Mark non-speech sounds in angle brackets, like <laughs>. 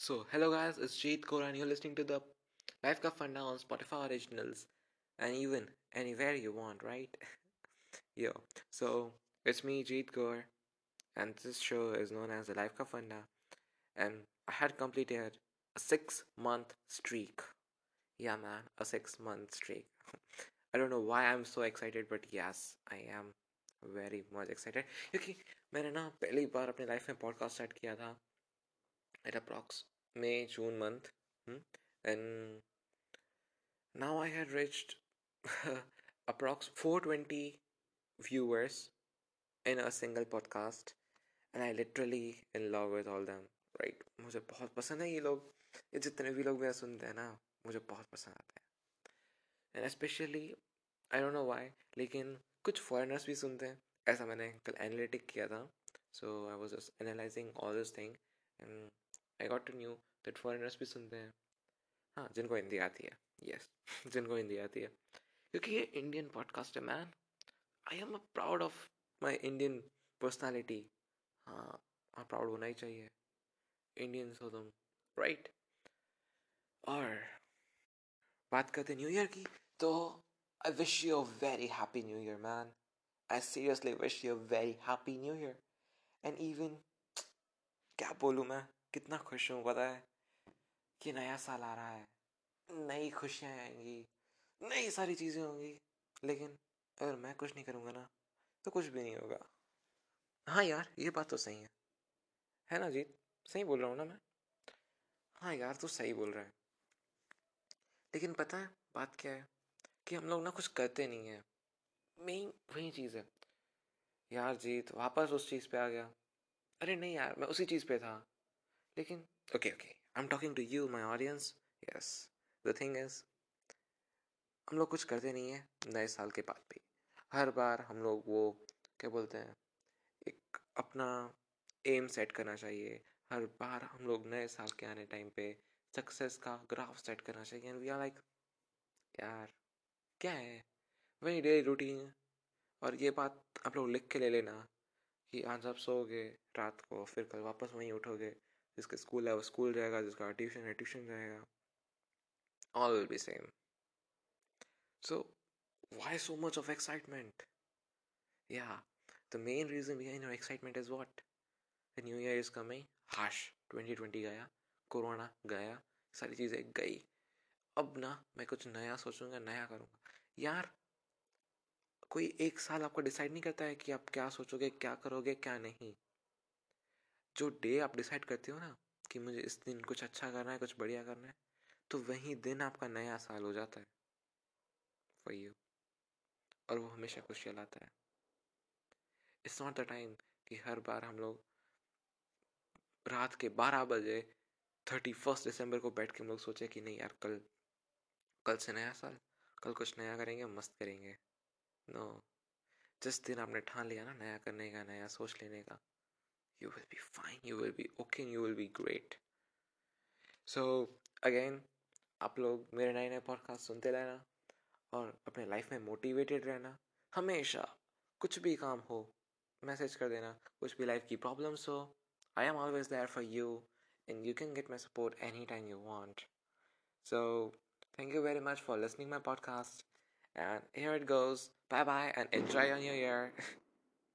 So, hello guys, it's Jeet Kaur and you're listening to the Life Ka Funda on Spotify Originals and even anywhere you want, right? <laughs> Yo, so it's me, Jeet Kaur, and this show is known as the Life Ka Funda and I had completed a six month streak. Yeah, man, a six month streak. <laughs> I don't know why I'm so excited, but yes, I am very much excited क्योंकि मैंने ना पहली बार अपनी life में podcast start किया था at approx May June month, hmm? and now I had reached approx 420 viewers in a single podcast, and I literally in love with all them. Right? मुझे बहुत पसंद है ये लोग ये जितने भी लोग मेरा सुनते हैं ना मुझे बहुत पसंद आते हैं and specially I don't know why लेकिन कुछ फॉरेनर्स भी सुनते हैं ऐसा मैंने कल एनालिटिक किया था so I was analysing all this thing and I got to knew that foreigners भी सुनते हैं। हाँ जिनको हिंदी आती है। यस <laughs> जिनको हिंदी आती है। क्योंकि ये इंडियन पॉडकास्ट है man I am proud of my Indian personality हाँ हाँ प्राउड होना ही चाहिए। इंडियंस हो तुम राइट और बात करते न्यू ईयर की तो I wish you a very happy new year man I seriously wish you a very happy new year and even क्या बोलूँ मैं? कितना खुश हूँ, पता है, कि नया साल आ रहा है। नई खुशियाँ आएँगी, नई सारी चीज़ें होंगी। लेकिन अगर मैं कुछ नहीं करूँगा ना तो कुछ भी नहीं होगा। हाँ यार, ये बात तो सही है। है ना जीत? सही बोल रहा हूँ ना मैं? हाँ यार, तू सही बोल रहा है। लेकिन पता है, बात क्या है, कि हम लोग ना कुछ करते नहीं हैं। मेन वही चीज़ है। यार जीत, वापस उस चीज़ पे आ गया। अरे नहीं यार, मैं उसी चीज़ पे था। लेकिन okay okay. I am talking to you my audience yes the thing is हम लोग कुछ करते नहीं है नए साल के बाद भी। हर बार हम लोग वो, क्या बोलते हैं, एक अपना एम सेट करना चाहिए। हर बार हम लोग नए साल के आने टाइम पे सक्सेस का ग्राफ सेट करना चाहिए। एंड वी आर लाइक यार, क्या है? वही डेली रूटीन और ये बात आप लोग लिख के ले लेना कि आज आप सोओगे रात को, फिर कल वापस वहीं उठोगे। जिसका स्कूल है, वो स्कूल जाएगा जिसका ट्यूशन है ट्यूशन जाएगा all will be same so why so much of excitement या the main reason behind your excitement is what the new year is coming hash twenty twenty गया कोरोना गया, सारी चीज़ें गई। अब ना मैं कुछ नया सोचूँगा, नया करूँगा। यार, कोई एक साल आपको डिसाइड नहीं करता है कि आप क्या सोचोगे, क्या करोगे, क्या नहीं। जो डे आप डिसाइड करते हो ना, कि मुझे इस दिन कुछ अच्छा करना है, कुछ बढ़िया करना है तो वही दिन आपका नया साल हो जाता है। यू और वो हमेशा खुशियाँ लाता है। इट्स नॉट द टाइम कि हर बार हम लोग रात के बारह बजे थर्टी फ़र्स्ट दिसंबर को बैठ के हम लोग सोचे कि नहीं यार, कल कल से नया साल, कल कुछ नया करेंगे, मस्त करेंगे। No no. जिस दिन आपने ठान लिया ना, नया करने का, नया सोच लेने का you will be fine you will be okay you will be great so again आप लोग मेरे नए नए पॉडकास्ट सुनते रहना और अपने लाइफ में मोटिवेटेड रहना हमेशा कुछ भी काम हो मैसेज कर देना कुछ भी लाइफ की प्रॉब्लम्स हो I am always there for you and you can get my support anytime you want. So, thank you very much for listening my podcast. And here it goes. Bye bye and enjoy your new year.